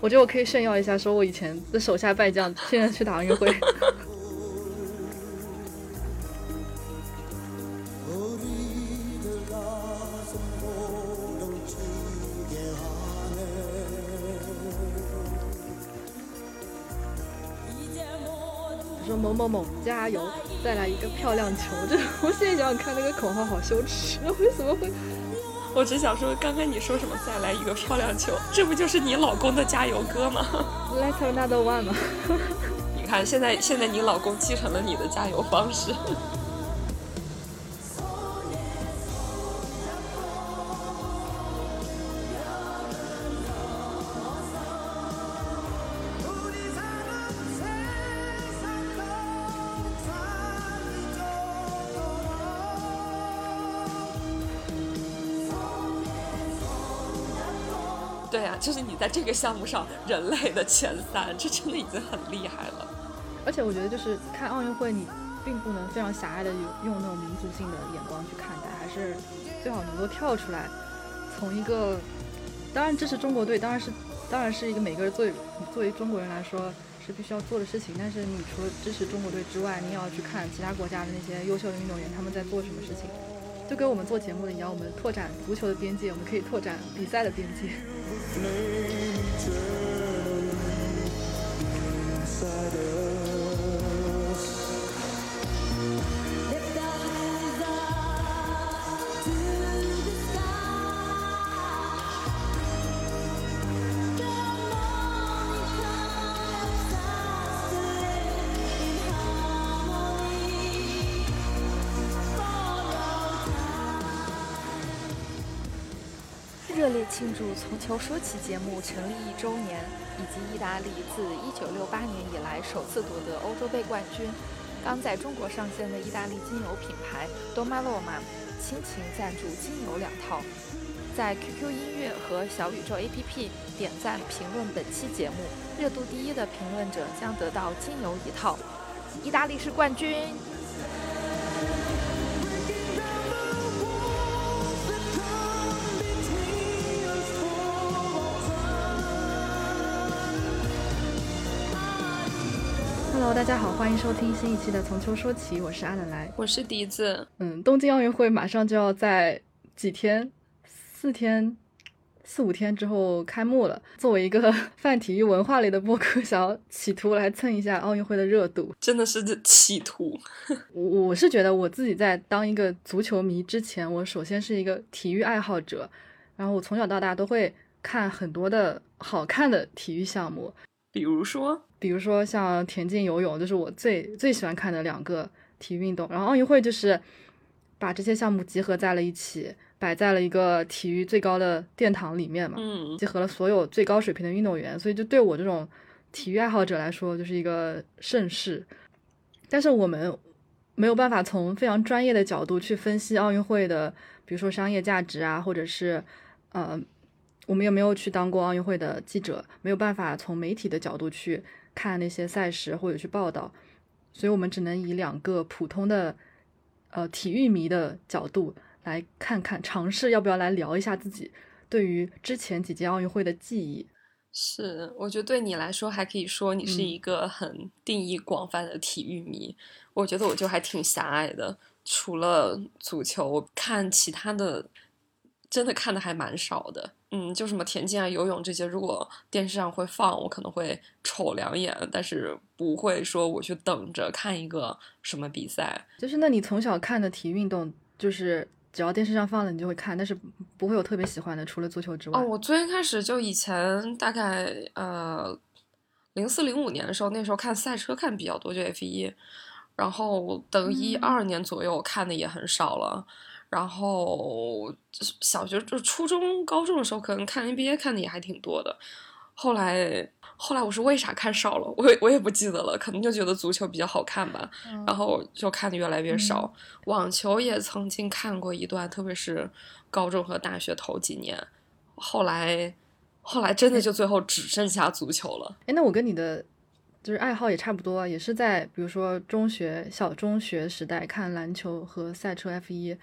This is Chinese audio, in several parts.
我觉得我可以炫耀一下，说我以前的手下败将，现在去打奥运会。说某某某加油，再来一个漂亮球！这我现在想想看那个口号好羞耻，为什么会？我只想说，刚刚你说什么？再来一个漂亮球，这不就是你老公的加油歌吗？Let's another one 吗？你看，现在现在你老公继承了你的加油方式。在这个项目上人类的前三，这真的已经很厉害了。而且我觉得，就是看奥运会，你并不能非常狭隘的用那种民族性的眼光去看待，还是最好能够跳出来，从一个当然支持中国队，当然是当然是一个每个人作为作为中国人来说是必须要做的事情。但是你除了支持中国队之外，你也要去看其他国家的那些优秀的运动员他们在做什么事情。就跟我们做节目的一样，我们拓展足球的边界，我们可以拓展比赛的边界。热说起》节目成立一周年，以及意大利自1968年以来首次夺得欧洲杯冠军。刚在中国上线的意大利精油品牌 Domaloma 倾情赞助精油两套。在 QQ 音乐和小宇宙 APP 点赞评论本期节目，热度第一的评论者将得到精油一套。意大利是冠军大家好，欢迎收听新一期的《从秋说起》，我是阿兰来，我是笛子。嗯，东京奥运会马上就要在几天，四天、四五天之后开幕了。作为一个泛体育文化类的播客，想要企图来蹭一下奥运会的热度，真的是企图。我我是觉得我自己在当一个足球迷之前，我首先是一个体育爱好者，然后我从小到大都会看很多的好看的体育项目，比如说。比如说像田径、游泳，就是我最最喜欢看的两个体育运动。然后奥运会就是把这些项目集合在了一起，摆在了一个体育最高的殿堂里面嘛，嗯，集合了所有最高水平的运动员，所以就对我这种体育爱好者来说，就是一个盛世。但是我们没有办法从非常专业的角度去分析奥运会的，比如说商业价值啊，或者是呃，我们也没有去当过奥运会的记者，没有办法从媒体的角度去。看那些赛事或者去报道，所以我们只能以两个普通的呃体育迷的角度来看看，尝试要不要来聊一下自己对于之前几届奥运会的记忆。是，我觉得对你来说还可以说你是一个很定义广泛的体育迷。我觉得我就还挺狭隘的，除了足球，看其他的真的看的还蛮少的。嗯，就什么田径啊、游泳这些，如果电视上会放，我可能会瞅两眼，但是不会说我去等着看一个什么比赛。就是那你从小看的体育运动，就是只要电视上放了，你就会看，但是不会有特别喜欢的，除了足球之外。哦，我最开始就以前大概呃零四零五年的时候，那时候看赛车看比较多，就 F 一，然后等一二年左右看的也很少了。然后小学就初中、高中的时候，可能看 NBA 看的也还挺多的。后来，后来我是为啥看少了？我我也不记得了，可能就觉得足球比较好看吧。然后就看的越来越少。网球也曾经看过一段，特别是高中和大学头几年。后来，后来真的就最后只剩下足球了。哎，那我跟你的就是爱好也差不多，也是在比如说中学、小中学时代看篮球和赛车 F 一。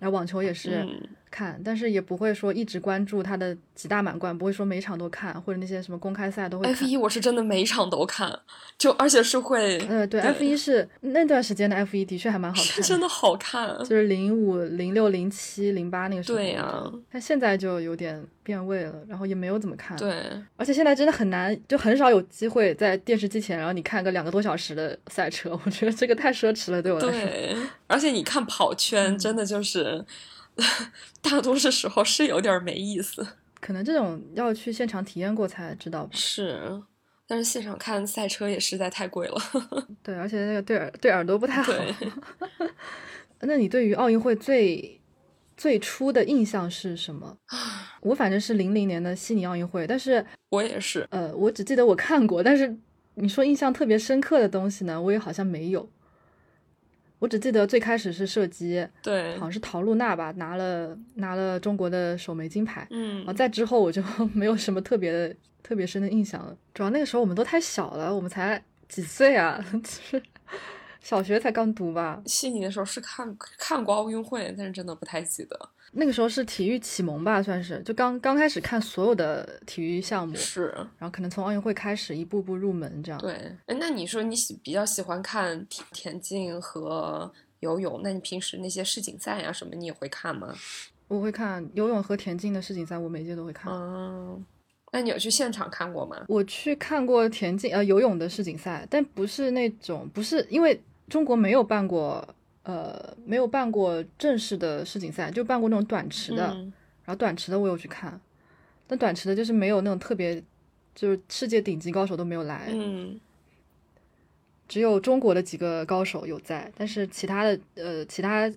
然后网球也是看，但是也不会说一直关注他的几大满贯，不会说每场都看，或者那些什么公开赛都会看。F 一我是真的每场都看，就而且是会，呃，对 F 一是那段时间的 F 一的确还蛮好看是真的好看。就是零五、零六、零七、零八那个时候。对呀但现在就有点变味了，然后也没有怎么看。，对，而且现在真的很难，就很少有机会在电视机前，然后你看个两个多小时的赛车，我觉得这个太奢侈了，对我来说。对，而且你看跑圈，真的就是大多数时候是有点没意思。可能这种要去现场体验过才知道吧。是，但是现场看赛车也实在太贵了。对，而且那个对耳对耳朵不太好。对，那你对于奥运会最最初的印象是什么？我反正是零零年的悉尼奥运会，但是我也是。呃，我只记得我看过，但是你说印象特别深刻的东西呢，我也好像没有。我只记得最开始是射击，对好，像是陶露娜吧，拿了拿了中国的首枚金牌。嗯然后，再之后我就 没有什么特别的特别深的印象了。主要那个时候我们都太小了，我们才几岁啊，就是小学才刚读吧。悉尼的时候是看看过奥运会，但是真的不太记得。那个时候是体育启蒙吧，算是就刚刚开始看所有的体育项目，是，然后可能从奥运会开始一步步入门这样。对。哎，那你说你喜比较喜欢看田田径和游泳，那你平时那些世锦赛呀、什么，你也会看吗？我会看游泳和田径的世锦赛，我每届都会看。嗯，那你有去现场看过吗？我去看过田径呃游泳的世锦赛，但不是那种不是因为中国没有办过呃没有办过正式的世锦赛，就办过那种短池的，嗯然后短池的我有去看，但短池的就是没有那种特别就是世界顶级高手都没有来，嗯只有中国的几个高手有在，但是其他的呃其他，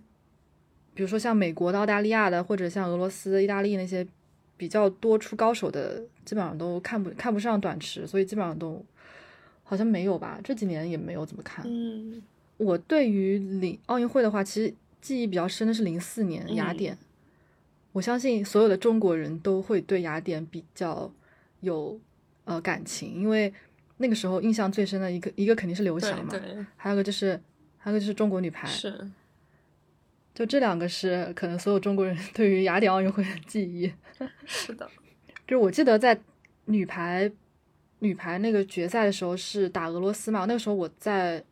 比如说像美国的、澳大利亚的，或者像俄罗斯、意大利那些比较多出高手的，基本上都看不看不上短池，所以基本上都好像没有吧。这几年也没有怎么看。嗯我对于零奥运会的话，其实记忆比较深的是零四年雅嗯典。我相信所有的中国人都会对雅典比较有呃感情，因为那个时候印象最深的一个一个肯定是刘翔嘛，对还有个就是还有个就是中国女排，是，就这两个是可能所有中国人对于雅典奥运会的记忆。是的，就是我记得在女排女排那个决赛的时候是打俄罗斯嘛，那个时候我在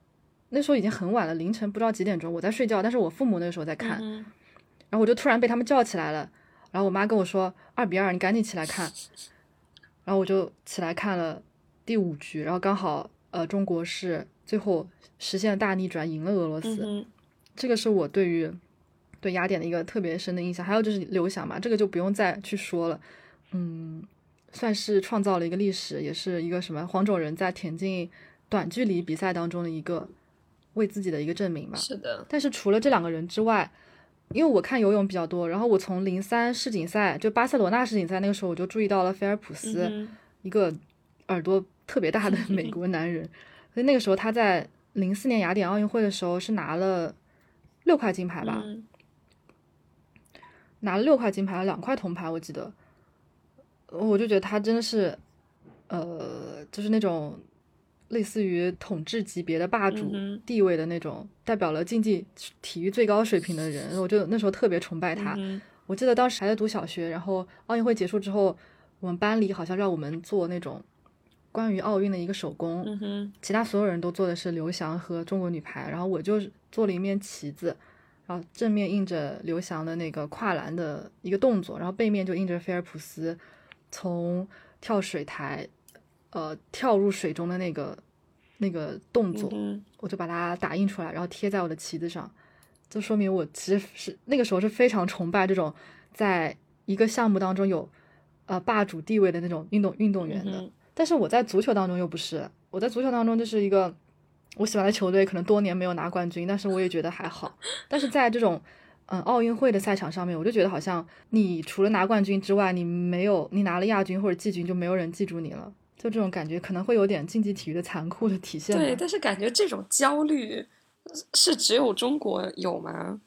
那时候已经很晚了，凌晨不知道几点钟，我在睡觉，但是我父母那个时候在看，嗯然后我就突然被他们叫起来了，然后我妈跟我说二比二，你赶紧起来看，然后我就起来看了第五局，然后刚好呃中国是最后实现了大逆转，赢了俄罗斯，嗯这个是我对于对雅典的一个特别深的印象。还有就是刘翔嘛，这个就不用再去说了，嗯，算是创造了一个历史，也是一个什么黄种人在田径短距离比赛当中的一个为自己的一个证明吧。是的，但是除了这两个人之外，因为我看游泳比较多，然后我从零三世锦赛就巴塞罗那世锦赛那个时候，我就注意到了菲尔普斯，嗯一个耳朵特别大的 美国男人，所以那个时候他在零四年雅典奥运会的时候是拿了六块金牌吧，嗯。拿了六块金牌，两块铜牌，我记得，我就觉得他真的是，呃，就是那种类似于统治级别的霸主地位的那种，代表了竞技体育最高水平的人，我就那时候特别崇拜他。嗯我记得当时还在读小学，然后奥运会结束之后，我们班里好像让我们做那种关于奥运的一个手工，嗯其他所有人都做的是刘翔和中国女排，然后我就做了一面旗子，然后正面印着刘翔的那个跨栏的一个动作，然后背面就印着菲尔普斯从跳水台，呃，跳入水中的那个那个动作，嗯我就把它打印出来，然后贴在我的旗子上，就说明我其实是那个时候是非常崇拜这种在一个项目当中有呃霸主地位的那种运动运动员的。嗯但是我在足球当中又不是，我在足球当中就是一个我喜欢的球队，可能多年没有拿冠军，但是我也觉得还好。但是在这种嗯奥运会的赛场上面，我就觉得好像你除了拿冠军之外，你没有你拿了亚军或者季军，就没有人记住你了。就这种感觉，可能会有点竞技体育的残酷的体现。对，但是感觉这种焦虑是只有中国有吗？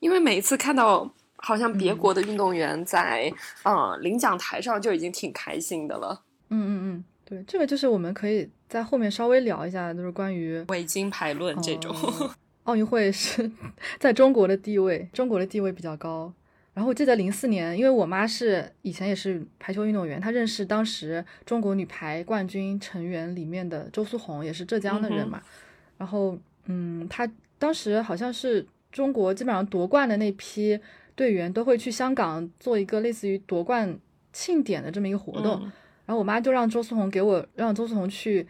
因为每一次看到好像别嗯国的运动员在嗯、呃领奖台上就已经挺开心的了，嗯嗯嗯，对，这个就是我们可以在后面稍微聊一下，就是关于伪金牌论这种。哦 奥运会是 在中国的地位，中国的地位比较高。然后我记得零四年，因为我妈是以前也是排球运动员，她认识当时中国女排冠军成员里面的周苏红，也是浙江的人嘛。然后，嗯，她当时好像是中国基本上夺冠的那批队员都会去香港做一个类似于夺冠庆典的这么一个活动。然后我妈就让周苏红给我让周苏红去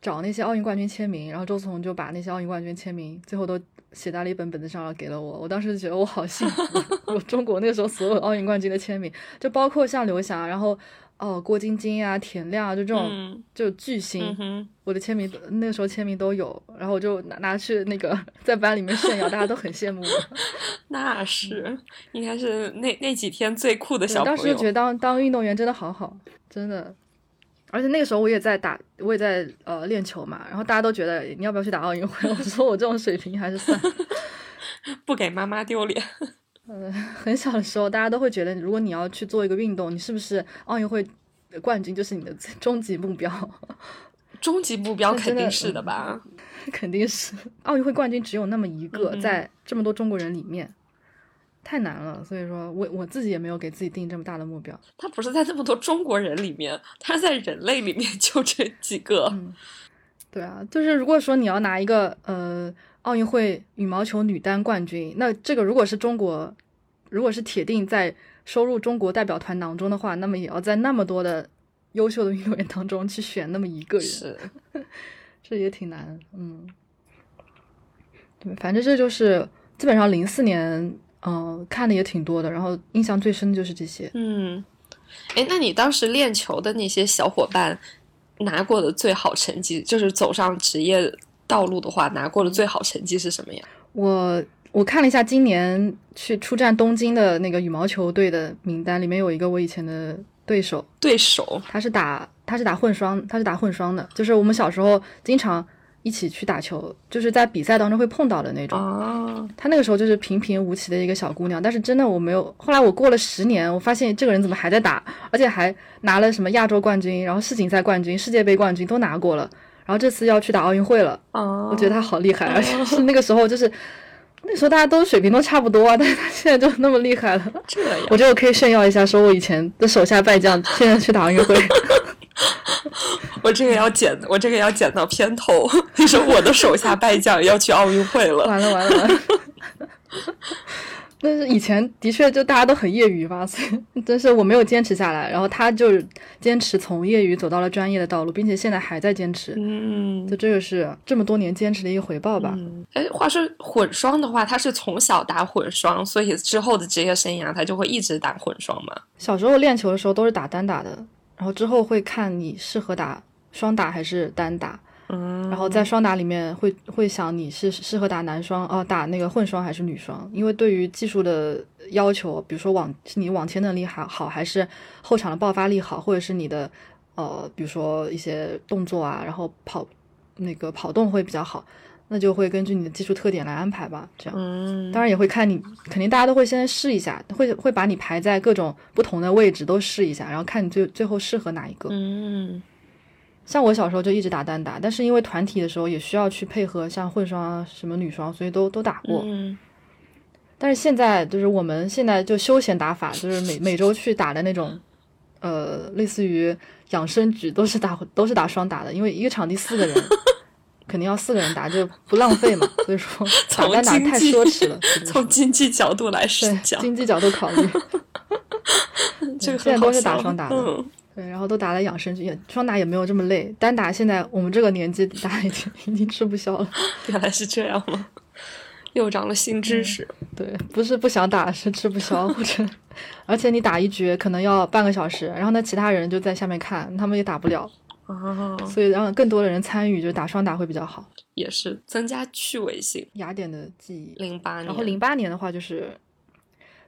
找那些奥运冠军签名，然后周苏红就把那些奥运冠军签名最后都。写在了一本本子上，给了我。我当时就觉得我好幸福。我中国那个时候所有奥运冠军的签名，就包括像刘翔，然后哦郭晶晶啊、田亮啊，就这种就巨星，我的签名那个时候签名都有。然后我就拿拿去那个在班里面炫耀，大家都很羡慕我。那是应该是那那几天最酷的小朋友。当时觉得当当运动员真的好好，真的。而且那个时候我也在打，我也在呃练球嘛，然后大家都觉得你要不要去打奥运会？我说我这种水平还是算，不给妈妈丢脸。嗯，很小的时候大家都会觉得，如果你要去做一个运动，你是不是奥运会冠军就是你的终极目标？终极目标肯定是的吧？肯定是，奥运会冠军只有那么一个，在这么多中国人里面。太难了，所以说我我自己也没有给自己定这么大的目标。他不是在这么多中国人里面，他在人类里面 就这几个。对啊，就是如果说你要拿一个呃奥运会羽毛球女单冠军，那这个如果是中国，如果是铁定在收入中国代表团囊中的话，那么也要在那么多的优秀的运动员当中去选那么一个人，是，这也挺难。嗯，对，反正这就是基本上零四年。嗯，看的也挺多的，然后印象最深的就是这些。嗯，哎，那你当时练球的那些小伙伴拿过的最好成绩，就是走上职业道路的话，拿过的最好成绩是什么呀？我我看了一下今年去出战东京的那个羽毛球队的名单，里面有一个我以前的对手，对手他是打他是打混双，他是打混双的，就是我们小时候经常。一起去打球，就是在比赛当中会碰到的那种。哦，她那个时候就是平平无奇的一个小姑娘，但是真的我没有。后来我过了十年，我发现这个人怎么还在打，而且还拿了什么亚洲冠军，然后世锦赛冠军、世界杯冠军都拿过了。然后这次要去打奥运会了。哦，我觉得她好厉害，而且是那个时候就是那时候大家都水平都差不多啊，但是她现在就那么厉害了。这样，我觉得我可以炫耀一下，说我以前的手下败将现在去打奥运会。我这个要剪，我这个要剪到片头。你说我的手下败将要去奥运会了，完了完了完了。但是以前的确就大家都很业余吧，所以但是我没有坚持下来。然后他就坚持从业余走到了专业的道路，并且现在还在坚持。嗯，就这个是这么多年坚持的一个回报吧。哎，话说混双的话，他是从小打混双，所以之后的职业生涯他就会一直打混双嘛。小时候练球的时候都是打单打的。然后之后会看你适合打双打还是单打，嗯，然后在双打里面会会想你是适合打男双哦，打那个混双还是女双？因为对于技术的要求，比如说网是你网前能力好好，还是后场的爆发力好，或者是你的呃，比如说一些动作啊，然后跑那个跑动会比较好。那就会根据你的技术特点来安排吧，这样。嗯，当然也会看你，肯定大家都会先试一下，会会把你排在各种不同的位置都试一下，然后看你最最后适合哪一个。嗯，像我小时候就一直打单打，但是因为团体的时候也需要去配合像混双啊什么女双，所以都都打过。嗯，但是现在就是我们现在就休闲打法，就是每每周去打的那种，呃，类似于养生局，都是打都是打双打的，因为一个场地四个人。肯定要四个人打，就不浪费嘛。所以说，打单打太奢侈了。从经济角度来讲，经济角度考虑，这个现在都是打双打的。对，然后都打了养生局，双打也没有这么累。单打现在我们这个年纪打已经已经吃不消了。原来是这样吗？又长了新知识。对，不是不想打，是吃不消，或者而且你打一局可能要半个小时，然后那其他人就在下面看，他们也打不了。所以让更多的人参与，就是打双打会比较好，也是增加趣味性。雅典的记忆，零八年。然后零八年的话，就是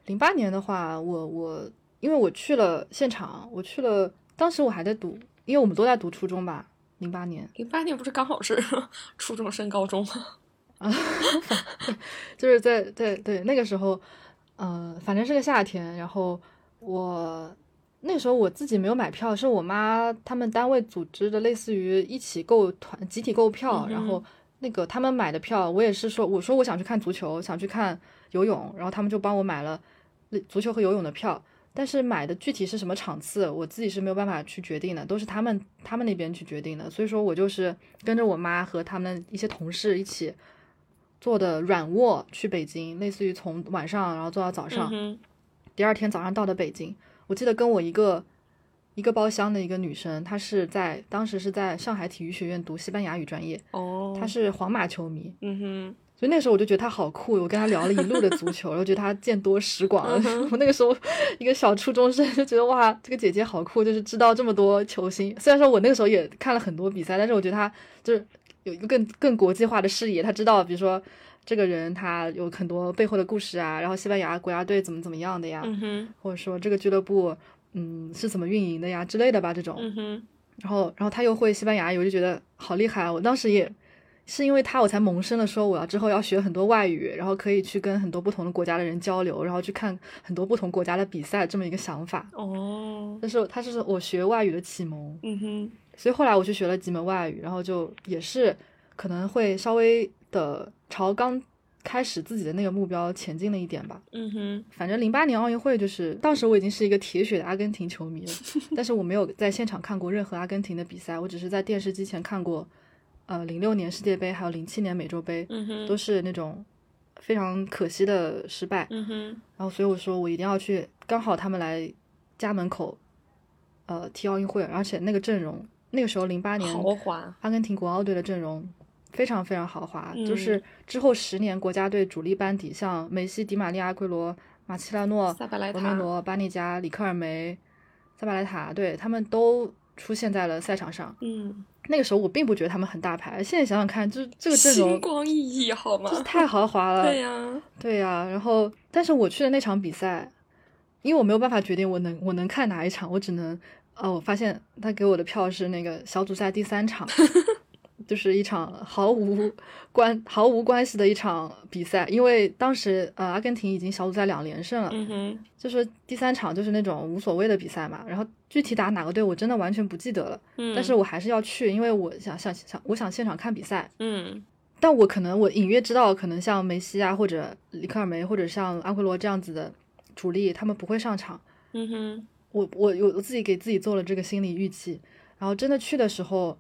零八年的话，我我因为我去了现场，我去了，当时我还在读，因为我们都在读初中吧。零八年，零八年不是刚好是 初中升高中吗？啊，就是在在对那个时候，嗯，反正是个夏天，然后我。那时候我自己没有买票，是我妈他们单位组织的，类似于一起购团、集体购票。然后那个他们买的票，我也是说，我说我想去看足球，想去看游泳，然后他们就帮我买了足球和游泳的票，但是买的具体是什么场次，我自己是没有办法去决定的，都是他们他们那边去决定的。所以说我就是跟着我妈和他们一些同事一起坐的软卧去北京，类似于从晚上然后坐到早上，嗯第二天早上到的北京。我记得跟我一个一个包厢的一个女生，她是在当时是在上海体育学院读西班牙语专业，哦，她是皇马球迷，嗯哼，所以那时候我就觉得她好酷，我跟她聊了一路的足球，然后觉得她见多识广。我那个时候一个小初中生就觉得哇，这个姐姐好酷，就是知道这么多球星。虽然说我那个时候也看了很多比赛，但是我觉得她就是有一个更更国际化的视野，她知道比如说这个人他有很多背后的故事啊，然后西班牙国家队怎么怎么样的呀，嗯，或者说这个俱乐部嗯是怎么运营的呀之类的吧，这种。嗯，然后，然后他又会西班牙语，我就觉得好厉害啊！我当时也是因为他，我才萌生了说我要之后要学很多外语，然后可以去跟很多不同的国家的人交流，然后去看很多不同国家的比赛，这么一个想法。哦，但是他是我学外语的启蒙，嗯哼，所以后来我去学了几门外语，然后就也是可能会稍微的朝刚开始自己的那个目标前进了一点吧。嗯哼，反正零八年奥运会就是当时我已经是一个铁血的阿根廷球迷了，但是我没有在现场看过任何阿根廷的比赛，我只是在电视机前看过，呃，零六年世界杯还有零七年美洲杯，嗯哼，都是那种非常可惜的失败。嗯哼，然后所以我说我一定要去，刚好他们来家门口，呃，踢奥运会，而且那个阵容，那个时候零八年豪华，阿根廷国奥队的阵容非常非常豪华，嗯就是之后十年国家队主力班底，像梅西、迪玛利亚、阿圭罗、马奇拉诺、萨巴莱塔，罗梅罗、巴尼加、里克尔梅、萨巴莱塔，对他们都出现在了赛场上。嗯，那个时候我并不觉得他们很大牌，现在想想看，就这个阵星容光熠熠，好吗就？是太豪华了。对呀，对呀、然后但是我去的那场比赛，因为我没有办法决定我能我能看哪一场，我只能哦，我发现他给我的票是那个小组赛第三场，就是一场毫无关毫无关系的一场比赛，因为当时呃阿根廷已经小组赛两连胜了，嗯哼，就是第三场就是那种无所谓的比赛嘛，然后具体打哪个队我真的完全不记得了，嗯，但是我还是要去，因为我想想想我想现场看比赛，嗯。但我可能我隐约知道，可能像梅西啊，或者里克尔梅，或者像阿奎罗这样子的主力，他们不会上场。嗯哼，我我有我自己给自己做了这个心理预期，然后真的去的时候，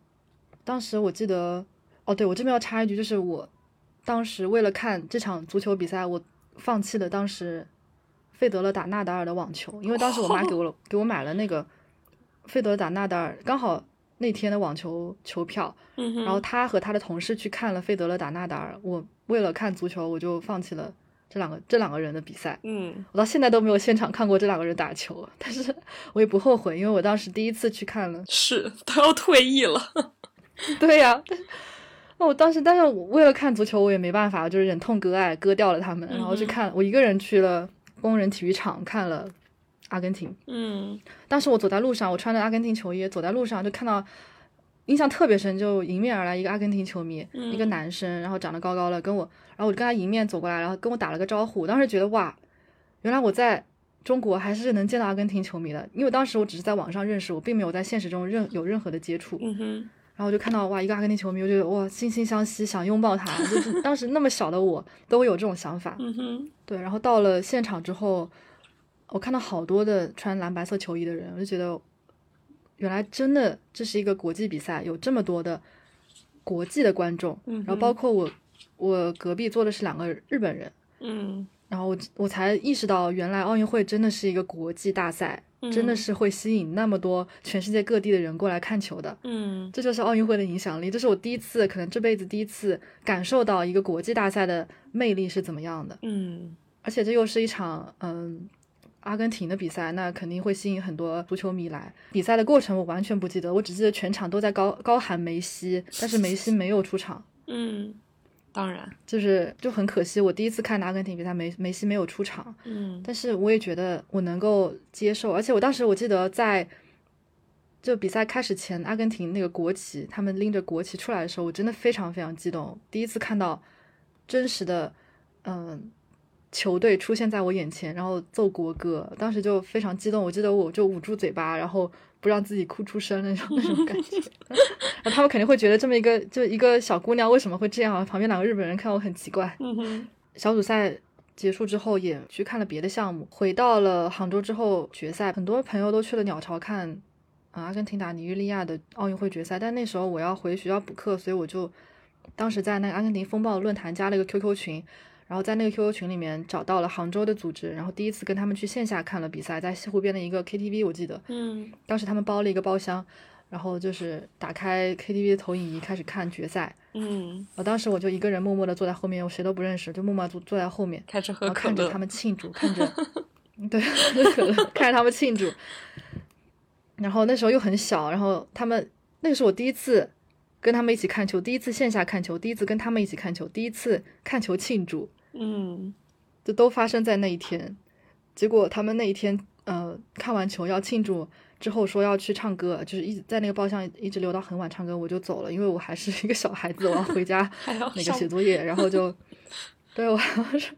当时我记得，哦，对我这边要插一句，就是我当时为了看这场足球比赛，我放弃了当时费德勒打纳达尔的网球，因为当时我妈给我了 给我买了那个费德勒打纳达尔，刚好那天的网球球票，然后他和他的同事去看了费德勒打纳达尔，我为了看足球，我就放弃了这两个这两个人的比赛。嗯我到现在都没有现场看过这两个人打球，但是我也不后悔，因为我当时第一次去看了。是都要退役了，对呀、那我当时，但是我为了看足球，我也没办法，就是忍痛割爱，割掉了他们，然后去看。我一个人去了工人体育场看了阿根廷。嗯当时我走在路上，我穿着阿根廷球衣，走在路上就看到，印象特别深，就迎面而来一个阿根廷球迷，一个嗯男生，然后长得高高的，跟我，然后我就跟他迎面走过来，然后跟我打了个招呼。我当时觉得哇，原来我在中国还是能见到阿根廷球迷的，因为当时我只是在网上认识，我并没有在现实中任有任何的接触。嗯哼，然后我就看到哇，一个阿根廷球迷，我就觉得哇，惺惺相惜，想拥抱他。就是当时那么小的我都会有这种想法。嗯哼，对，然后到了现场之后，我看到好多的穿蓝白色球衣的人，我就觉得，原来真的这是一个国际比赛，有这么多的国际的观众，嗯然后包括我，我隔壁坐的是两个日本人，嗯然后我我才意识到，原来奥运会真的是一个国际大赛，真的嗯是会吸引那么多全世界各地的人过来看球的。嗯这就是奥运会的影响力，这是我第一次，可能这辈子第一次感受到一个国际大赛的魅力是怎么样的。嗯而且这又是一场嗯阿根廷的比赛，那肯定会吸引很多足球迷来。比赛的过程我完全不记得，我只记得全场都在高高喊梅西，但是梅西没有出场，嗯，当然，就是就很可惜。我第一次看的阿根廷比赛，梅梅西没有出场，嗯但是我也觉得我能够接受，而且我当时我记得在就比赛开始前，阿根廷那个国旗，他们拎着国旗出来的时候，我真的非常非常激动，第一次看到真实的嗯、球队出现在我眼前，然后奏国歌，当时就非常激动，我记得我就捂住嘴巴，然后不让自己哭出声那种那种感觉。然后他们肯定会觉得这么一个就一个小姑娘为什么会这样？旁边两个日本人看我很奇怪。嗯，小组赛结束之后也去看了别的项目。回到了杭州之后，决赛很多朋友都去了鸟巢看啊阿根廷打尼日利亚的奥运会决赛，但那时候我要回学校补课，所以我就当时在那个阿根廷风暴论坛加了一个 QQ 群。然后在那个 QQ 群里面找到了杭州的组织，然后第一次跟他们去线下看了比赛，在西湖边的一个 KTV，我记得，嗯当时他们包了一个包厢，然后就是打开 KTV 的投影仪开始看决赛。嗯，我当时我就一个人默默的坐在后面，我谁都不认识，就默默坐坐在后面，开始喝看着他，们庆祝，看着，对，喝可乐，看着他们庆祝。然后那时候又很小，然后他们那个是我第一次跟他们一起看球，第一次线下看球，第一次跟他们一起看球，第一次看球庆祝。嗯就都发生在那一天。结果他们那一天，呃，看完球要庆祝之后说要去唱歌，就是一直在那个包厢一直留到很晚唱歌，我就走了，因为我还是一个小孩子，我要回家 那个写作业，然后就，对我还要是，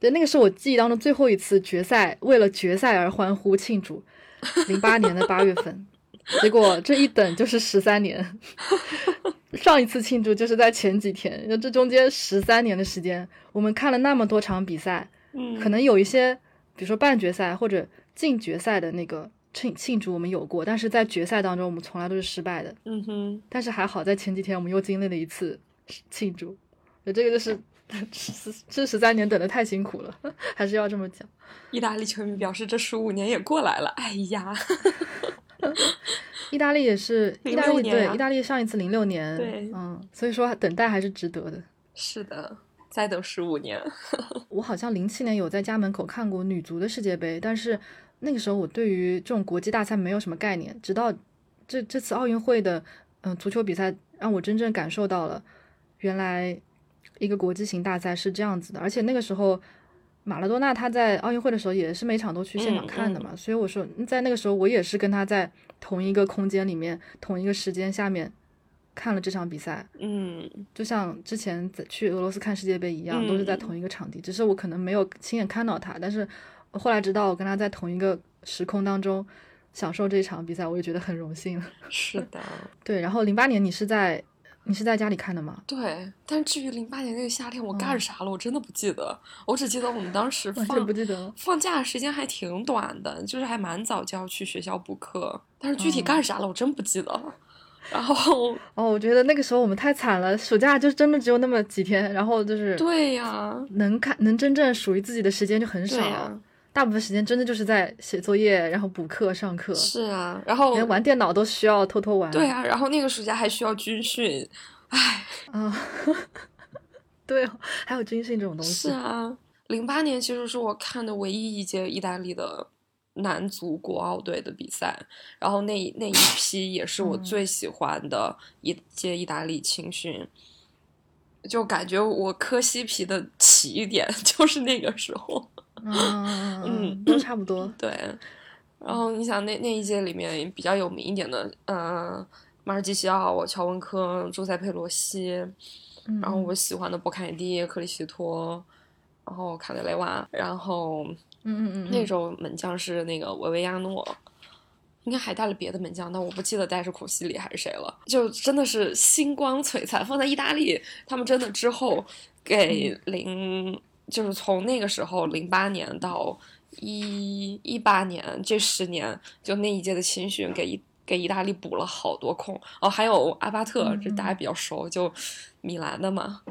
对那个是我记忆当中最后一次决赛，为了决赛而欢呼庆祝，零八年的八月份，结果这一等就是十三年。上一次庆祝就是在前几天，那这中间十三年的时间，我们看了那么多场比赛，嗯，可能有一些，比如说半决赛或者进决赛的那个庆庆祝我们有过，但是在决赛当中我们从来都是失败的。嗯哼，但是还好在前几天我们又经历了一次庆祝，这个就是这十三年等的太辛苦了，还是要这么讲。意大利球迷表示这十五年也过来了，哎呀，意大利也是，意大06年啊利对意大利上一次零六年，对嗯，所以说等待还是值得的。是的，再等十五年，我好像零七年有在家门口看过女足的世界杯，但是那个时候我对于这种国际大赛没有什么概念，直到这这次奥运会的嗯、呃足球比赛，让我真正感受到了原来一个国际型大赛是这样子的，而且那个时候。马拉多纳他在奥运会的时候也是每场都去现场嗯看的嘛，所以我说在那个时候我也是跟他在同一个空间里面、同一个时间下面看了这场比赛。嗯就像之前在去俄罗斯看世界杯一样，都是在嗯同一个场地，只是我可能没有亲眼看到他，但是后来知道我跟他在同一个时空当中享受这一场比赛，我也觉得很荣幸。是的，对，然后零八年你是在你是在家里看的吗？对。但至于零八年那个夏天我干嗯啥了，我真的不记得，我只记得我们当时放不记得。放假时间还挺短的，就是还蛮早就要去学校补课，但是具体嗯干啥了，我真不记得了。然后，哦，我觉得那个时候我们太惨了，暑假就真的只有那么几天，然后就是对呀，能看能真正属于自己的时间就很少，大部分时间真的就是在写作业，然后补课、上课，是啊。然后，连玩电脑都需要偷偷玩。对啊，然后那个暑假还需要军训，唉，啊，对哦，还有军训这种东西。是啊。零八年其实是我看的唯一一届意大利的男足国奥队的比赛，然后那那一批也是我嗯最喜欢的一届意大利青训。就感觉我磕西皮的起点 就是那个时候，嗯都 差不多。对。然后你想那那一届里面比较有名一点的，嗯、马尔基西奥、乔文科、朱塞佩罗西，嗯然后我喜欢的博凯蒂、克里希托，然后卡德雷瓦，然后嗯嗯嗯，那时候门将是那个维维亚诺，应该还带了别的门将，但我不记得带是库西里还是谁了。就真的是星光璀璨，放在意大利，他们真的之后给零，就是从那个时候零八年到一一八年这十年，就那一届的青训给给意大利补了好多空哦，还有阿巴特，这大家比较熟，就米兰的嘛。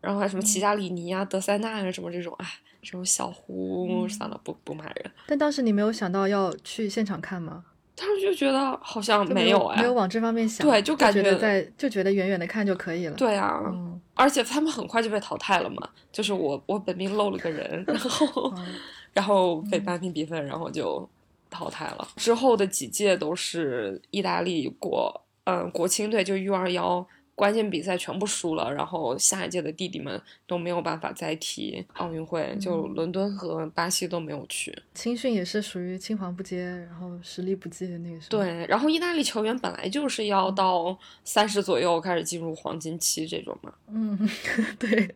然后还有什么齐加里尼啊、德塞纳啊什么这种，哎，这种小胡，算了，不不骂人。但当时你没有想到要去现场看吗？当时就觉得好像就没哎，有没有往这方面想。对就感觉在就觉得远远的看就可以了。，对啊，嗯而且他们很快就被淘汰了嘛，就是我我本命漏了个人，然后嗯 然后被扳平比分，然后就淘汰了。之后的几届都是意大利国嗯国青队就 U 二幺关键比赛全部输了，然后下一届的弟弟们都没有办法再踢奥运会，就伦敦和巴西都没有去。青训也是属于青黄不接，然后实力不济的那个时候。，对，然后意大利球员本来就是要到三十左右开始进入黄金期这种嘛。嗯，对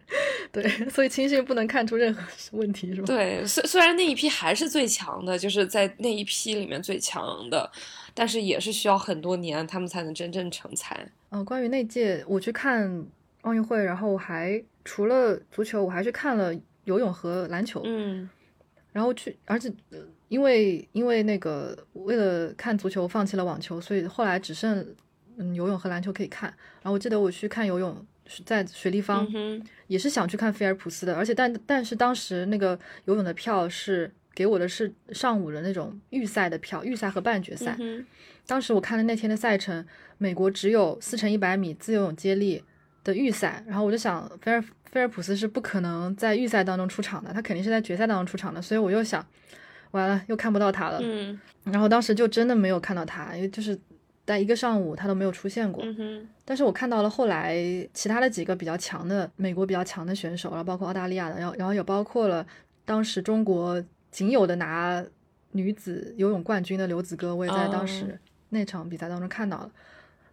对，所以青训不能看出任何问题，是吧？对，虽虽然那一批还是最强的，就是在那一批里面最强的，但是也是需要很多年他们才能真正成才。嗯，关于那届我去看奥运会，然后我还除了足球，我还去看了游泳和篮球，嗯然后去，而且、呃因为因为那个为了看足球放弃了网球，所以后来只剩嗯游泳和篮球可以看。然后我记得我去看游泳是在水立方，嗯也是想去看菲尔普斯的，而且但但是当时那个游泳的票是给我的是上午的那种预赛的票，预赛和半决赛。嗯当时我看了那天的赛程，美国只有四乘一百米自由泳接力的预赛，然后我就想菲尔菲尔普斯是不可能在预赛当中出场的，他肯定是在决赛当中出场的，所以我又想，完了又看不到他了。嗯然后当时就真的没有看到他，因为就是在一个上午他都没有出现过。但是我看到了后来其他的几个比较强的美国比较强的选手，然后包括澳大利亚的，然后然后也包括了当时中国仅有的拿女子游泳冠军的刘子歌，我也在当哦时那场比赛当中看到了。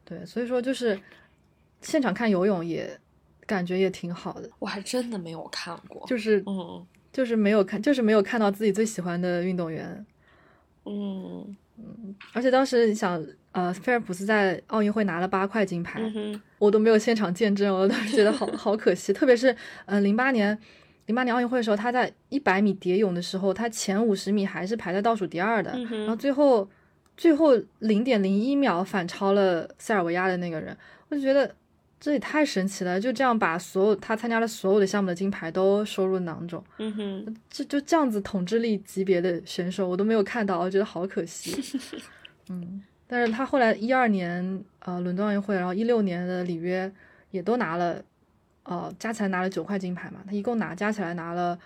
对，所以说就是现场看游泳也感觉也挺好的，我还真的没有看过。就是嗯就是没有看，就是没有看到自己最喜欢的运动员。嗯嗯而且当时你想，呃，菲尔普斯在奥运会拿了八块金牌，嗯我都没有现场见证，我当时觉得好好可惜。特别是，嗯、呃，零八年，零八年奥运会的时候，他在一百米蝶泳的时候，他前五十米还是排在倒数第二的，嗯然后最后最后零点零一秒反超了塞尔维亚的那个人，我就觉得这也太神奇了，就这样把所有他参加的所有的项目的金牌都收入囊中，嗯哼。这就这样子统治力级别的选手我都没有看到，我觉得好可惜。嗯，但是他后来一二年呃伦敦奥运会，然后一六年的里约也都拿了，呃加起来拿了九块金牌嘛，他一共拿加起来拿了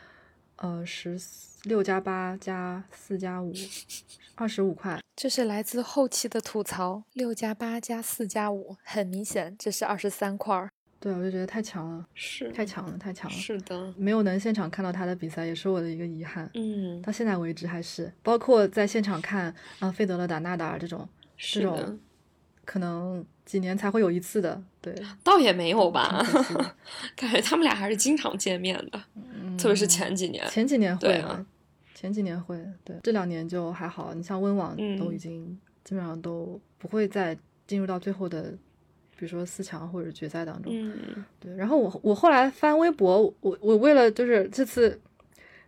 呃十六加八加四加五，二十五块。这是来自后期的吐槽，六加八加四加五，很明显这是二十三块儿。对，我就觉得太强了，是太强了，太强了。是的没有能现场看到他的比赛，也是我的一个遗憾。嗯到现在为止还是，包括在现场看啊、费德勒打纳达尔这种，是的这种可能几年才会有一次的，对，倒也没有吧感觉他们俩还是经常见面的，特别是前几年。嗯前几年会对啊前几年会，对，这两年就还好。你像温网嗯都已经基本上都不会再进入到最后的，比如说四强或者决赛当中。嗯对，然后我我后来翻微博，我我为了就是这次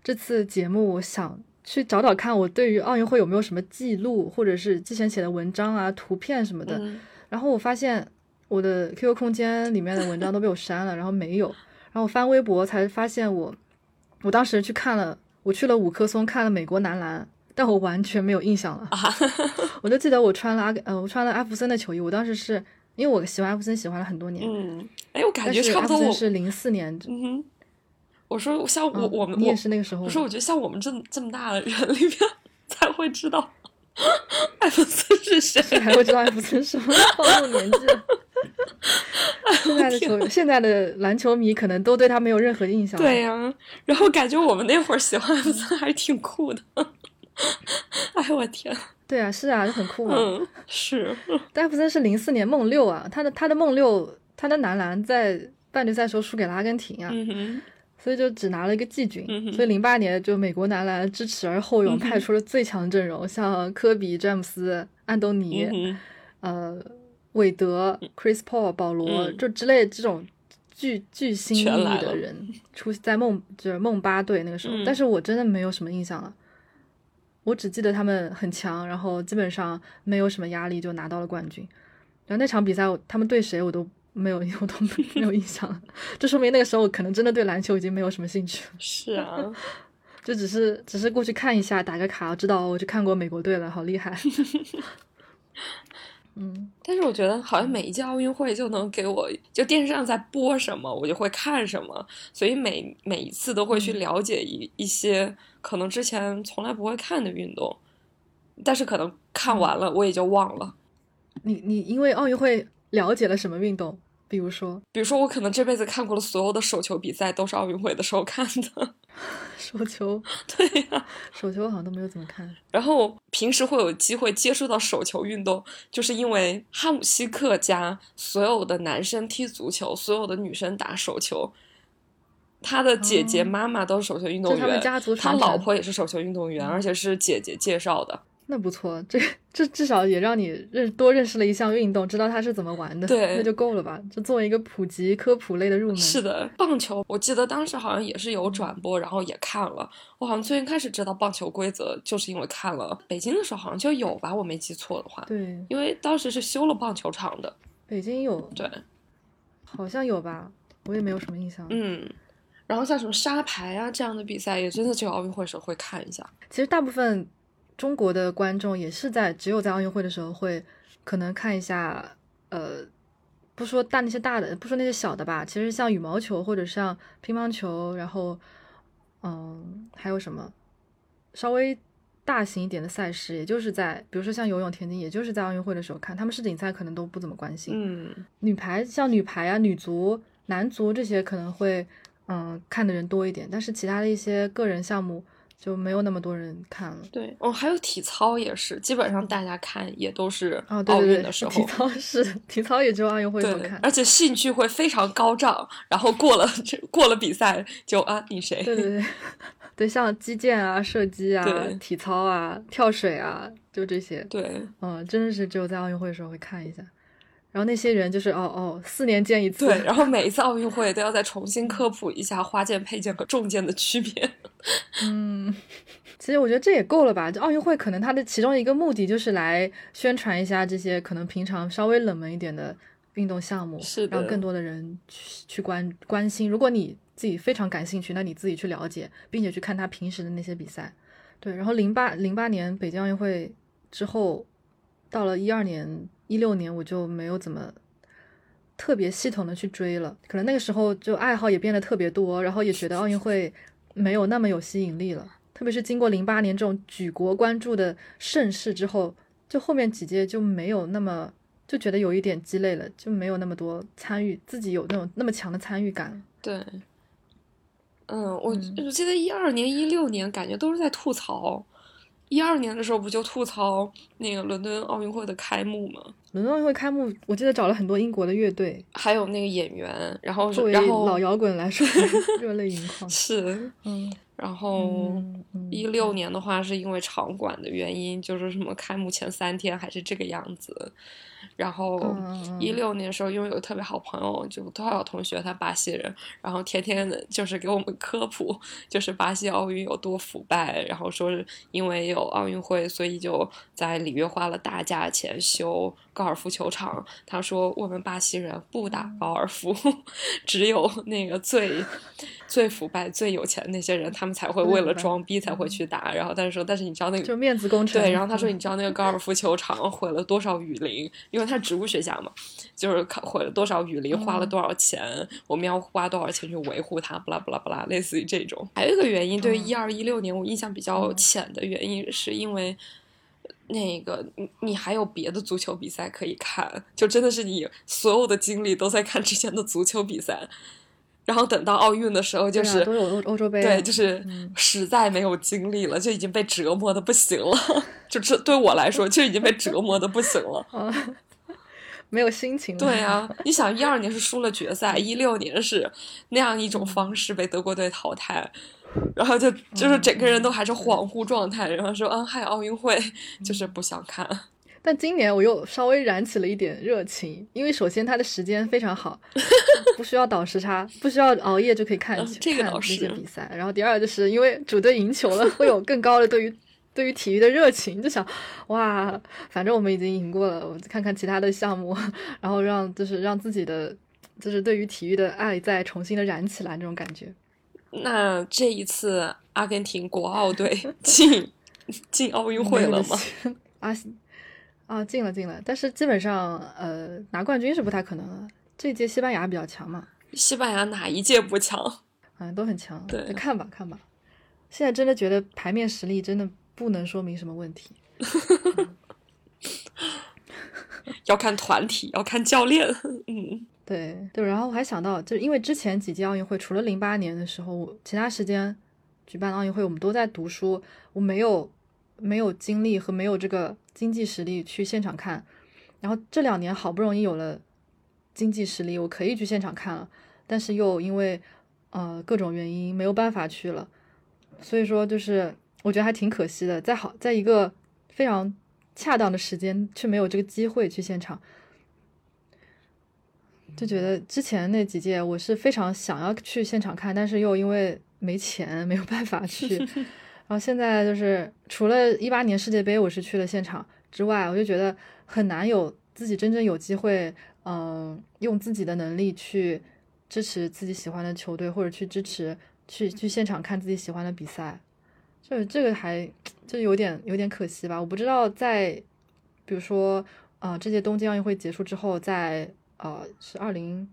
这次节目，我想去找找看我对于奥运会有没有什么记录，或者是之前写的文章啊、图片什么的。嗯然后我发现我的 QQ 空间里面的文章都被我删了，然后没有。然后我翻微博才发现我，我当时去看了，我去了五棵松看了美国男篮，但我完全没有印象了。啊，我就记得我穿了阿呃，我穿了艾弗森的球衣，我当时是因为我喜欢艾弗森喜欢了很多年，嗯，哎，我感但觉差不多是艾弗森，是零四年，嗯哼，我说像我嗯我们你也是那个时候我说我觉得像我们这这么大的人里面才会知道艾弗森是谁。这还会知道艾弗森什么暴露年纪了。现在的球，现在的篮球迷可能都对他没有任何印象。对呀、然后感觉我们那会儿喜欢艾弗森还挺酷的。哎我天，对啊，是啊，就很酷啊。嗯，是，但艾弗森是零四年梦六啊，他的他的梦六，他的男篮在半决赛时候输给了阿根廷啊，嗯哼，所以就只拿了一个季军。嗯所以零八年就美国男篮知耻而后勇，派出了最强阵容，像科比、詹姆斯、安东尼、嗯，呃韦德、Chris Paul、保罗，嗯就之类这种巨巨星的人出在梦就是梦八队那个时候，嗯但是我真的没有什么印象了。我只记得他们很强，然后基本上没有什么压力就拿到了冠军。然后那场比赛他们对谁我都没有，我都没有印象了。这说明那个时候我可能真的对篮球已经没有什么兴趣了，是啊，就只是只是过去看一下，打个卡，知道我去看过美国队了，好厉害。嗯，但是我觉得好像每一届奥运会就能给我，就电视上在播什么，我就会看什么，所以每每一次都会去嗯了解一一些可能之前从来不会看的运动，但是可能看完了我也就忘了。你你因为奥运会了解了什么运动？比如说比如说，我可能这辈子看过的所有的手球比赛都是奥运会的时候看的，手球，对呀、手球我好像都没有怎么看。然后平时会有机会接触到手球运动，就是因为哈姆西克家所有的男生踢足球，所有的女生打手球。他的姐姐、哦妈妈都是手球运动就他们员，家族他老婆也是手球运动员，而且是姐姐介绍的。那不错，这这至少也让你认多认识了一项运动，知道它是怎么玩的，对那就够了吧？就作为一个普及科普类的入门。是的，棒球我记得当时好像也是有转播，然后也看了。我好像最近开始知道棒球规则，就是因为看了北京的时候好像就有吧，我没记错的话。对，因为当时是修了棒球场的。北京有，对，好像有吧，我也没有什么印象。嗯，然后像什么沙排啊这样的比赛，也真的只有奥运会时候会看一下。其实大部分中国的观众也是在只有在奥运会的时候会可能看一下，呃，不说大那些大的，不说那些小的吧，其实像羽毛球或者像乒乓球，然后嗯，还有什么稍微大型一点的赛事，也就是在比如说像游泳、田径，也就是在奥运会的时候看，他们世锦赛可能都不怎么关心。嗯，女排像女排啊、女足、男足这些可能会嗯看的人多一点，但是其他的一些个人项目就没有那么多人看了。对，哦，还有体操也是，基本上大家看也都是哦，对奥对对，运的时候。体操是体操，也只有奥运会看，。而且兴趣会非常高涨，然后过了 过了比赛就啊，你谁？对对对，对，像击剑啊、射击啊、体操啊、跳水啊，就这些，对嗯，真的是只有在奥运会的时候会看一下。然后那些人就是哦哦，四年见一次，对，然后 每一次奥运会都要再重新科普一下花剑、佩剑和重剑的区别。嗯，其实我觉得这也够了吧。就奥运会可能它的其中一个目的就是来宣传一下这些可能平常稍微冷门一点的运动项目，是让更多的人去去关关心。如果你自己非常感兴趣，那你自己去了解，并且去看他平时的那些比赛。对，然后零八零八年北京奥运会之后，到了一二年、一六年，我就没有怎么特别系统的去追了。可能那个时候就爱好也变得特别多，然后也觉得奥运会没有那么有吸引力了。特别是经过零八年这种举国关注的盛世之后，就后面几届就没有那么就觉得有一点鸡肋了，就没有那么多参与，自己有那种那么强的参与感。对，嗯，我嗯我记得一二年、一六年感觉都是在吐槽。一二年的时候不就吐槽那个伦敦奥运会的开幕吗？伦敦奥运会开幕，我记得找了很多英国的乐队，还有那个演员，然后作为老摇滚来说，热泪盈眶。是，嗯，然后一六年的话是因为场馆的原因，就是什么开幕前三天还是这个样子。然后一六年的时候，因为有个特别好朋友，就多少同学他巴西人，然后天天的就是给我们科普，就是巴西奥运有多腐败，然后说是因为有奥运会，所以就在里约花了大价钱修高尔夫球场。他说我们巴西人不打嗯高尔夫，只有那个最最腐败、最有钱的那些人，他们才会为了装逼才会去打。然后但是说，但是你知道那个就面子工程。对，然后他说：“嗯你知道那个高尔夫球场毁了多少雨林？因为他是植物学家嘛，就是看毁了多少雨林，花了嗯多少钱，我们要花多少钱去维护它，不啦不啦不啦，类似于这种。还有一个原因，对一二一六年我印象比较嗯浅的原因，是因为那个你你还有别的足球比赛可以看，就真的是你所有的精力都在看之前的足球比赛，然后等到奥运的时候，就是、都有欧欧洲杯啊，对，就是嗯实在没有精力了，就已经被折磨的不行了。就这对我来说，就已经被折磨的不行了。啊，没有心情了。对啊，你想，一二年是输了决赛，一六年是那样一种方式被德国队淘汰，然后就就是整个人都还是恍惚状态，然后说嗯，还有奥运会，就是不想看。但今年我又稍微燃起了一点热情，因为首先它的时间非常好，不需要倒时差，不需要熬夜就可以看、嗯这个倒看那些比赛。然后第二就是因为主队赢球了，会有更高的对于对于体育的热情，就想哇，反正我们已经赢过了，我看看其他的项目，然后让就是让自己的就是对于体育的爱再重新的燃起来那种感觉。那这一次阿根廷国奥队 进进奥运会了吗？啊 啊，进了进了，但是基本上呃拿冠军是不太可能了。这届西班牙比较强嘛，西班牙哪一届不强？啊都很强，对看吧看吧。现在真的觉得牌面实力真的不能说明什么问题。要看团体，要看教练。嗯，对对，然后我还想到，就是因为之前几届奥运会，除了零八年的时候，我其他时间举办奥运会，我们都在读书，我没有没有精力和没有这个经济实力去现场看。然后这两年好不容易有了经济实力，我可以去现场看了，但是又因为呃各种原因没有办法去了，所以说就是我觉得还挺可惜的。在好在一个非常恰当的时间，却没有这个机会去现场。就觉得之前那几届我是非常想要去现场看，但是又因为没钱没有办法去。然后现在就是除了一八年世界杯我是去了现场之外，我就觉得很难有自己真正有机会，嗯，用自己的能力去支持自己喜欢的球队，或者去支持去去现场看自己喜欢的比赛。就这个还就有点有点可惜吧。我不知道在比如说啊，这届东京奥运会结束之后，在呃是二零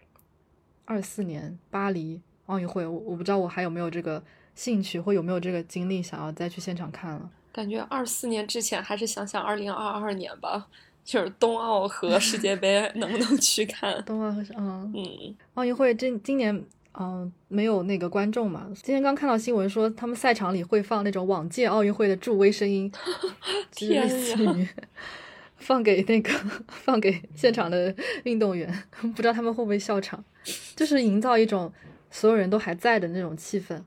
二四年巴黎奥运会，我我不知道我还有没有这个兴趣或有没有这个精力想要再去现场看了。感觉二四年之前还是想想二零二二年吧，就是冬奥和世界杯 能不能去看？冬奥和嗯嗯，奥运会这今年嗯没有那个观众嘛？今天刚看到新闻说他们赛场里会放那种往届奥运会的助威声音，就是类似于放给那个放给现场的运动员，不知道他们会不会笑场，就是营造一种所有人都还在的那种气氛。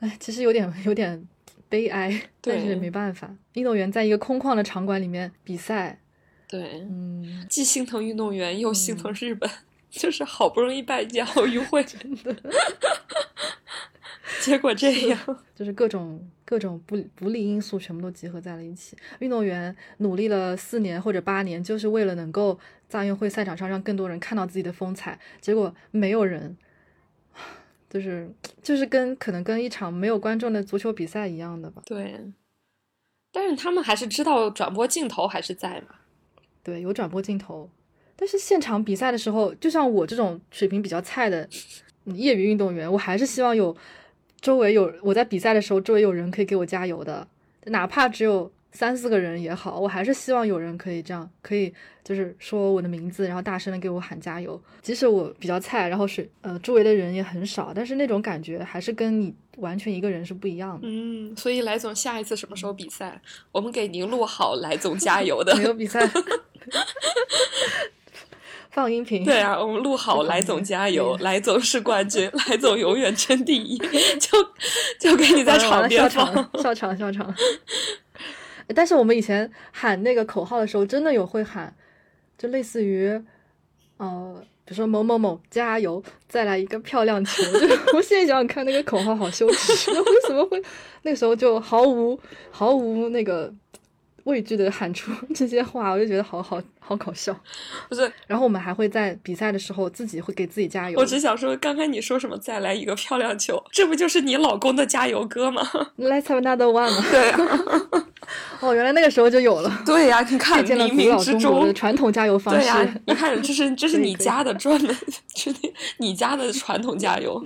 哎，其实有点 有点悲哀，但是对没办法，运动员在一个空旷的场馆里面比赛，对，嗯，既心疼运动员，又心疼日本，就是好不容易办一届奥运会，真的，结果这样。就是各种各种不不利因素全部都集合在了一起。运动员努力了四年或者八年，就是为了能够在奥运会赛场上让更多人看到自己的风采，结果没有人，就是就是跟可能跟一场没有观众的足球比赛一样的吧。对，但是他们还是知道转播镜头还是在嘛。对，有转播镜头，但是现场比赛的时候，就像我这种水平比较菜的业余运动员，我还是希望有周围有我在比赛的时候，周围有人可以给我加油的，哪怕只有三四个人也好，我还是希望有人可以这样，可以就是说我的名字，然后大声的给我喊加油。即使我比较菜，然后是呃周围的人也很少，但是那种感觉还是跟你完全一个人是不一样的。嗯，所以来总下一次什么时候比赛，我们给您录好来总加油的。没有比赛，放音频。对啊，我们录好来总加油，来总是冠军，来总永远争第一，就就给你在场边笑场笑场，笑场。但是我们以前喊那个口号的时候，真的有会喊，就类似于，呃，比如说某某某加油，再来一个漂亮球。就 我现在想想看，那个口号好羞耻，为什么会那个时候就毫无毫无那个畏惧的喊出 这些话，我就觉得好好好搞笑。不是，然后我们还会在比赛的时候自己会给自己加油。我只想说，刚才你说什么再来一个漂亮球，这不就是你老公的加油歌吗？Let's have another one 嘛。对啊，哦，原来那个时候就有了。对呀、你看冥冥之中国的。传统加油方式。对呀、你看，这是这是你家的专门，是你你家的传统加油。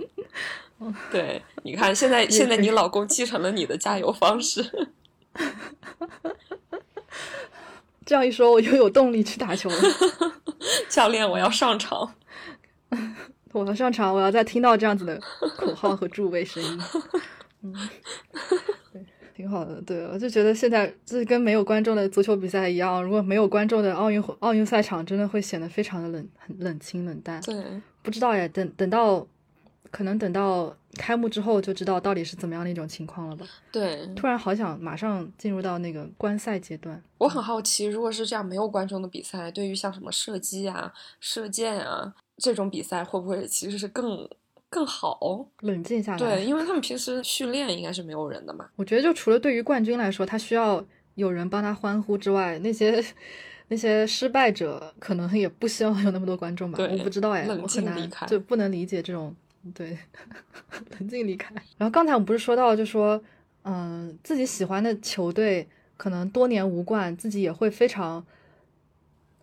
对，你看现在现在你老公继承了你的加油方式。这样一说，我又有动力去打球了。教练，我要上场。我要上场，我要再听到这样子的口号和助威声音。嗯，对，挺好的。对，我就觉得现在这跟没有观众的足球比赛一样，如果没有观众的奥运会奥运赛场，真的会显得非常的冷、很冷清、冷淡。对，不知道呀，等等到可能等到开幕之后就知道到底是怎么样的一种情况了吧。对，突然好想马上进入到那个观赛阶段。我很好奇，如果是这样没有观众的比赛，对于像什么射击啊、射箭啊这种比赛，会不会其实是更更好？冷静下来。对，因为他们平时训练应该是没有人的嘛。我觉得就除了对于冠军来说，他需要有人帮他欢呼之外，那些那些失败者可能也不希望有那么多观众吧。我不知道哎，很难静离开就不能理解这种对冷静离开。然后刚才我们不是说到，就说嗯，自己喜欢的球队可能多年无冠，自己也会非常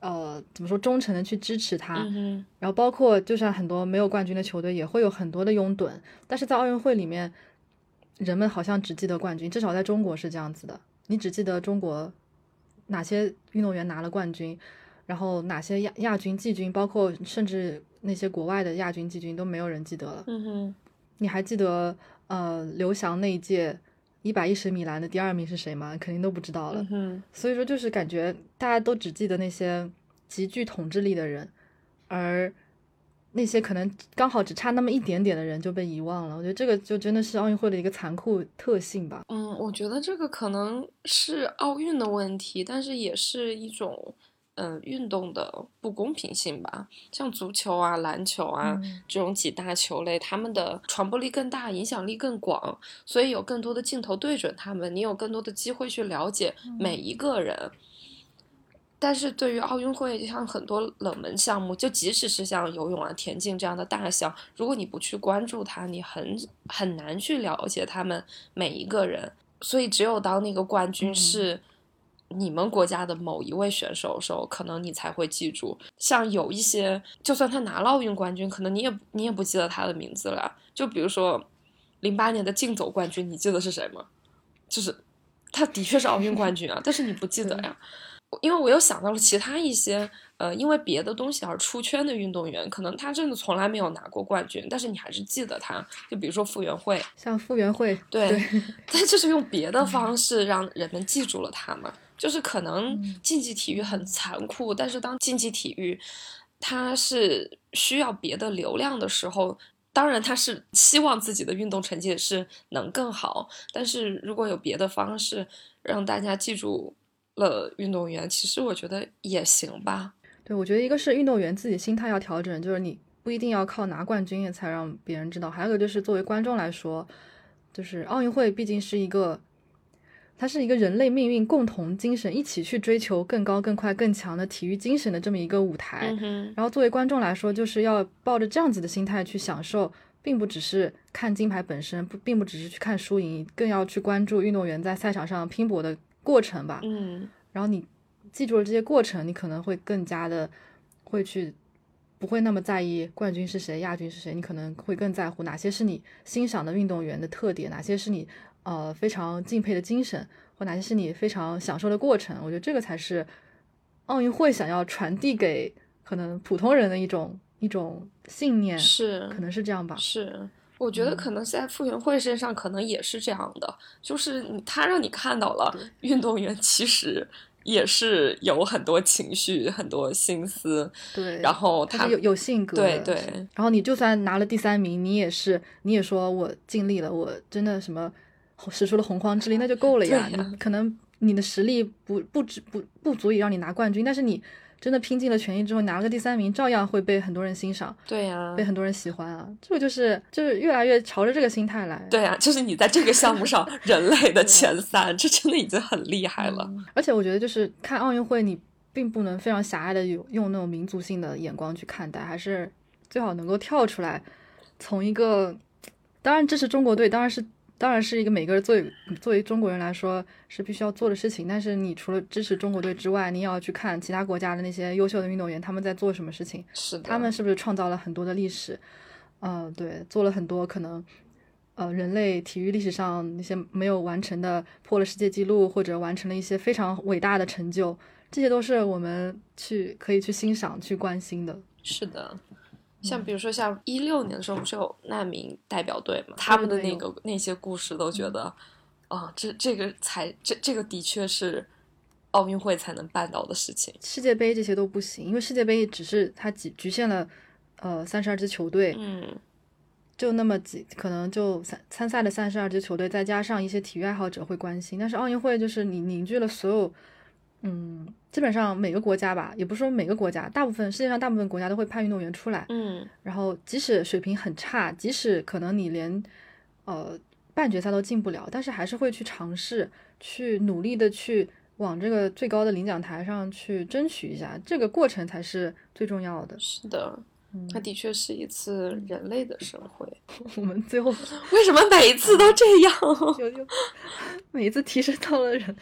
呃怎么说忠诚的去支持他。嗯，然后包括就像很多没有冠军的球队也会有很多的拥趸，但是在奥运会里面，人们好像只记得冠军，至少在中国是这样子的。你只记得中国哪些运动员拿了冠军，然后哪些亚亚军、季军，包括甚至那些国外的亚军、季军都没有人记得了。嗯哼，你还记得呃刘翔那一届一百一十米栏的第二名是谁吗？肯定都不知道了。嗯哼，所以说，就是感觉大家都只记得那些极具统治力的人，而那些可能刚好只差那么一点点的人就被遗忘了。我觉得这个就真的是奥运会的一个残酷特性吧。嗯，我觉得这个可能是奥运的问题，但是也是一种。嗯，运动的不公平性吧，像足球啊、篮球啊这种几大球类，他们的传播力更大，影响力更广，所以有更多的镜头对准他们，你有更多的机会去了解每一个人。但是对于奥运会，像很多冷门项目，就即使是像游泳啊、田径这样的大项，如果你不去关注它，你很很难去了解他们每一个人。所以只有当那个冠军是。你们国家的某一位选手的时候，可能你才会记住。像有一些，就算他拿了奥运冠军，可能你也你也不记得他的名字了。就比如说，零八年的竞走冠军，你记得是谁吗？就是他的确是奥运冠军啊，但是你不记得呀。因为我又想到了其他一些，呃，因为别的东西而出圈的运动员，可能他真的从来没有拿过冠军，但是你还是记得他。就比如说傅园慧，像傅园慧，对，他就是用别的方式让人们记住了他嘛。就是可能竞技体育很残酷，但是当竞技体育它是需要别的流量的时候，当然他是希望自己的运动成绩是能更好。但是如果有别的方式让大家记住了运动员，其实我觉得也行吧。对，我觉得一个是运动员自己心态要调整，就是你不一定要靠拿冠军才让别人知道。还有一个就是作为观众来说，就是奥运会毕竟是一个。它是一个人类命运共同精神，一起去追求更高、更快、更强的体育精神的这么一个舞台。然后作为观众来说，就是要抱着这样子的心态去享受，并不只是看金牌本身，不，并不只是去看输赢，更要去关注运动员在赛场上拼搏的过程吧。嗯。然后你记住了这些过程，你可能会更加的会去，不会那么在意冠军是谁、亚军是谁，你可能会更在乎哪些是你欣赏的运动员的特点，哪些是你。呃，非常敬佩的精神，或哪些是你非常享受的过程？我觉得这个才是奥运会想要传递给可能普通人的一种一种信念，是可能是这样吧？是，我觉得可能在傅园慧身上可能也是这样的，就是他让你看到了运动员其实也是有很多情绪、很多心思，对，然后他有有性格，对对，然后你就算拿了第三名，你也是你也说我尽力了，我真的什么。使出了洪荒之力，那就够了呀。你可能你的实力不不止不不足以让你拿冠军，但是你真的拼尽了全力之后拿了个第三名，照样会被很多人欣赏。对呀，被很多人喜欢啊。这个就是就是越来越朝着这个心态来。对呀，就是你在这个项目上 人类的前三，这真的已经很厉害了。而且我觉得就是看奥运会，你并不能非常狭隘的用用那种民族性的眼光去看待，还是最好能够跳出来，从一个当然支持中国队，当然是。当然是一个每个人作为作为中国人来说是必须要做的事情，但是你除了支持中国队之外，你也要去看其他国家的那些优秀的运动员他们在做什么事情，是他们是不是创造了很多的历史？嗯，对，做了很多可能呃人类体育历史上那些没有完成的，破了世界纪录或者完成了一些非常伟大的成就，这些都是我们去可以去欣赏去关心的。是的。像比如说，像一六年的时候不是有难民代表队嘛？他们的那个那些故事都觉得，啊，这这个才这这个的确是奥运会才能办到的事情。世界杯这些都不行，因为世界杯只是它局局限了呃三十二支球队，嗯，就那么几可能就参参赛的三十二支球队，再加上一些体育爱好者会关心。但是奥运会就是你凝聚了所有。嗯，基本上每个国家吧，也不是说每个国家，大部分世界上大部分国家都会派运动员出来。嗯，然后即使水平很差，即使可能你连呃半决赛都进不了，但是还是会去尝试，去努力的去往这个最高的领奖台上去争取一下，这个过程才是最重要的。是的，它的确是一次人类的盛会。我们最后为什么每一次都这样？每一次提升到了人。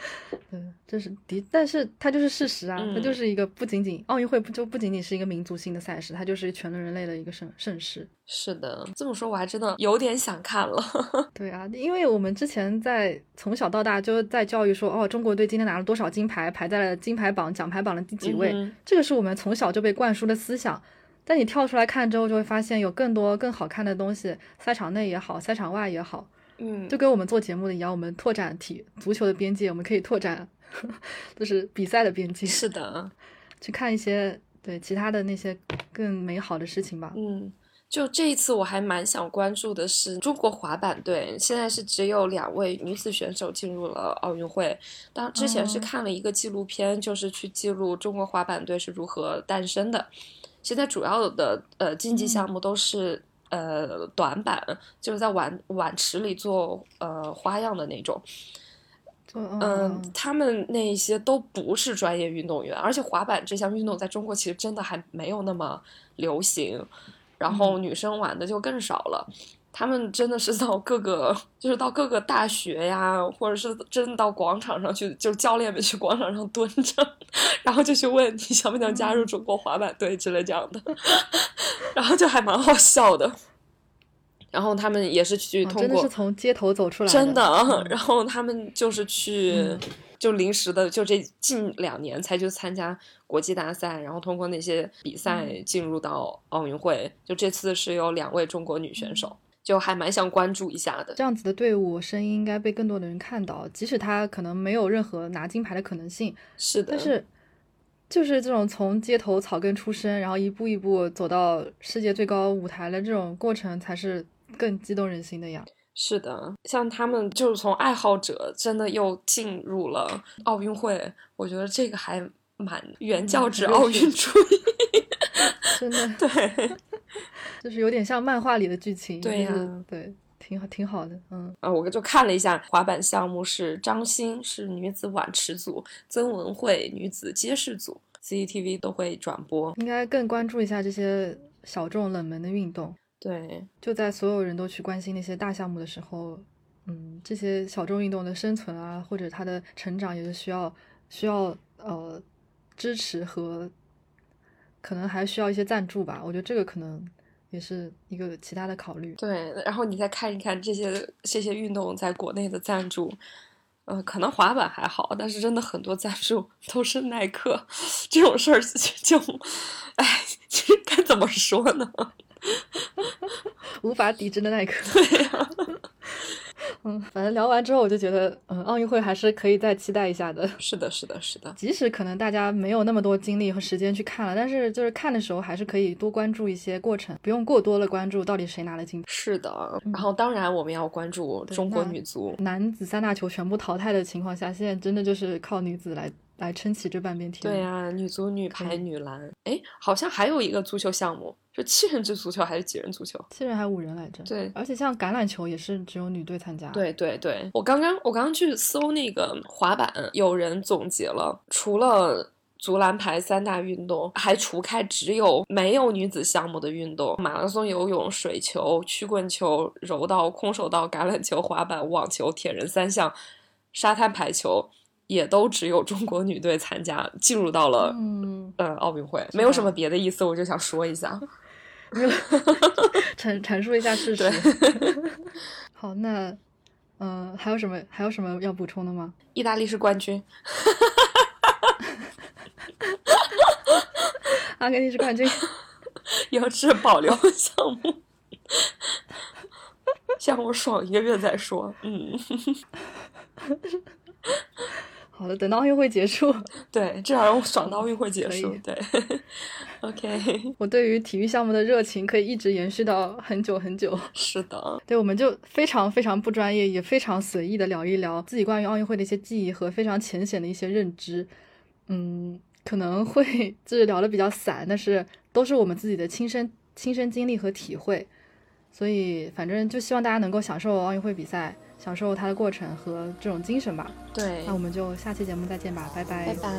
对，这是的，但是它就是事实啊，它就是一个不仅仅奥运会不就不仅仅是一个民族性的赛事，它就是全人类的一个盛盛事。是的，这么说我还真的有点想看了。对啊，因为我们之前在从小到大就在教育说，哦，中国队今天拿了多少金牌，排在了金牌榜奖牌榜的第几位，这个是我们从小就被灌输的思想。但你跳出来看之后，就会发现有更多更好看的东西，赛场内也好，赛场外也好。嗯，就跟我们做节目的一样，我们拓展体足球的边界，我们可以拓展，就是比赛的边界。是的，去看一些对其他的那些更美好的事情吧。嗯，就这一次我还蛮想关注的是中国滑板队，现在是只有两位女子选手进入了奥运会。当之前是哦看了一个纪录片，就是去记录中国滑板队是如何诞生的。现在主要的呃竞技项目都是、呃短板，就是在碗碗池里做呃花样的那种。嗯嗯，他们那些都不是专业运动员，而且滑板这项运动在中国其实真的还没有那么流行，然后女生玩的就更少了。他们真的是到各个，就是到各个大学呀，或者是真的到广场上去，就教练们去广场上蹲着，然后就去问你想不想加入中国滑板队之类这样的，然后就还蛮好笑的。然后他们也是去通过，哦真的是从街头走出来真的，嗯。然后他们就是去，嗯。就临时的，就这近两年才去参加国际大赛，然后通过那些比赛嗯。进入到奥运会。就这次是有两位中国女选手，就还蛮想关注一下的。这样子的队伍声音应该被更多的人看到，即使他可能没有任何拿金牌的可能性，是的，但是就是这种从街头草根出身，然后一步一步走到世界最高舞台的这种过程，才是更激动人心的呀。是的，像他们就是从爱好者真的又进入了奥运会，我觉得这个还蛮原教旨奥运主义。真的，对，就是有点像漫画里的剧情，对呀就是对，挺好，挺好的，嗯，啊，我就看了一下滑板项目是张欣是女子碗池组，曾文慧女子街式组，CCTV 都会转播。应该更关注一下这些小众冷门的运动。对，就在所有人都去关心那些大项目的时候，嗯，这些小众运动的生存啊，或者它的成长，也是需要需要呃支持和可能还需要一些赞助吧。我觉得这个可能也是一个其他的考虑。对，然后你再看一看这些这些运动在国内的赞助，嗯，可能滑板还好，但是真的很多赞助 都是耐克，这种事儿就，哎，其实该怎么说呢？无法抵制的耐克。对呀、嗯，反正聊完之后，我就觉得，嗯，奥运会还是可以再期待一下的。是的，是的，是的，即使可能大家没有那么多精力和时间去看了，但是就是看的时候还是可以多关注一些过程，不用过多的关注到底谁拿了金牌。是的。然后，当然我们要关注中国女足。男子三大球全部淘汰的情况下，现在真的就是靠女子来来撑起这半边天。对呀、女足、女排、女篮，哎，好像还有一个足球项目，是七人制足球还是几人足球？七人还是五人来着。对而且像橄榄球也是只有女队参加。，对对对，我刚刚我刚刚去搜那个滑板，有人总结了，除了足篮排三大运动，还除开只有没有女子项目的运动，马拉松、游泳、水球、曲棍球、柔道、空手道、橄榄球、滑板、网球、铁人三项、沙滩排球。也都只有中国女队参加，进入到了、嗯，呃奥运会，没有什么别的意思，我就想说一下。阐阐述一下事实对。好，那嗯、呃还有什么还有什么要补充的吗？意大利是冠军，阿根廷是冠军。要是保留项目，项目爽一个月再说。嗯，好的，等到奥运会结束，对，至少让我爽到奥运会结束。对，OK，我对于体育项目的热情可以一直延续到很久很久。是的，对，我们就非常非常不专业，也非常随意的聊一聊自己关于奥运会的一些记忆和非常浅显的一些认知。嗯，可能会就是聊的比较散，但是都是我们自己的亲身亲身经历和体会。所以，反正就希望大家能够享受奥运会比赛，享受它的过程和这种精神吧。对。那我们就下期节目再见吧拜拜。拜拜。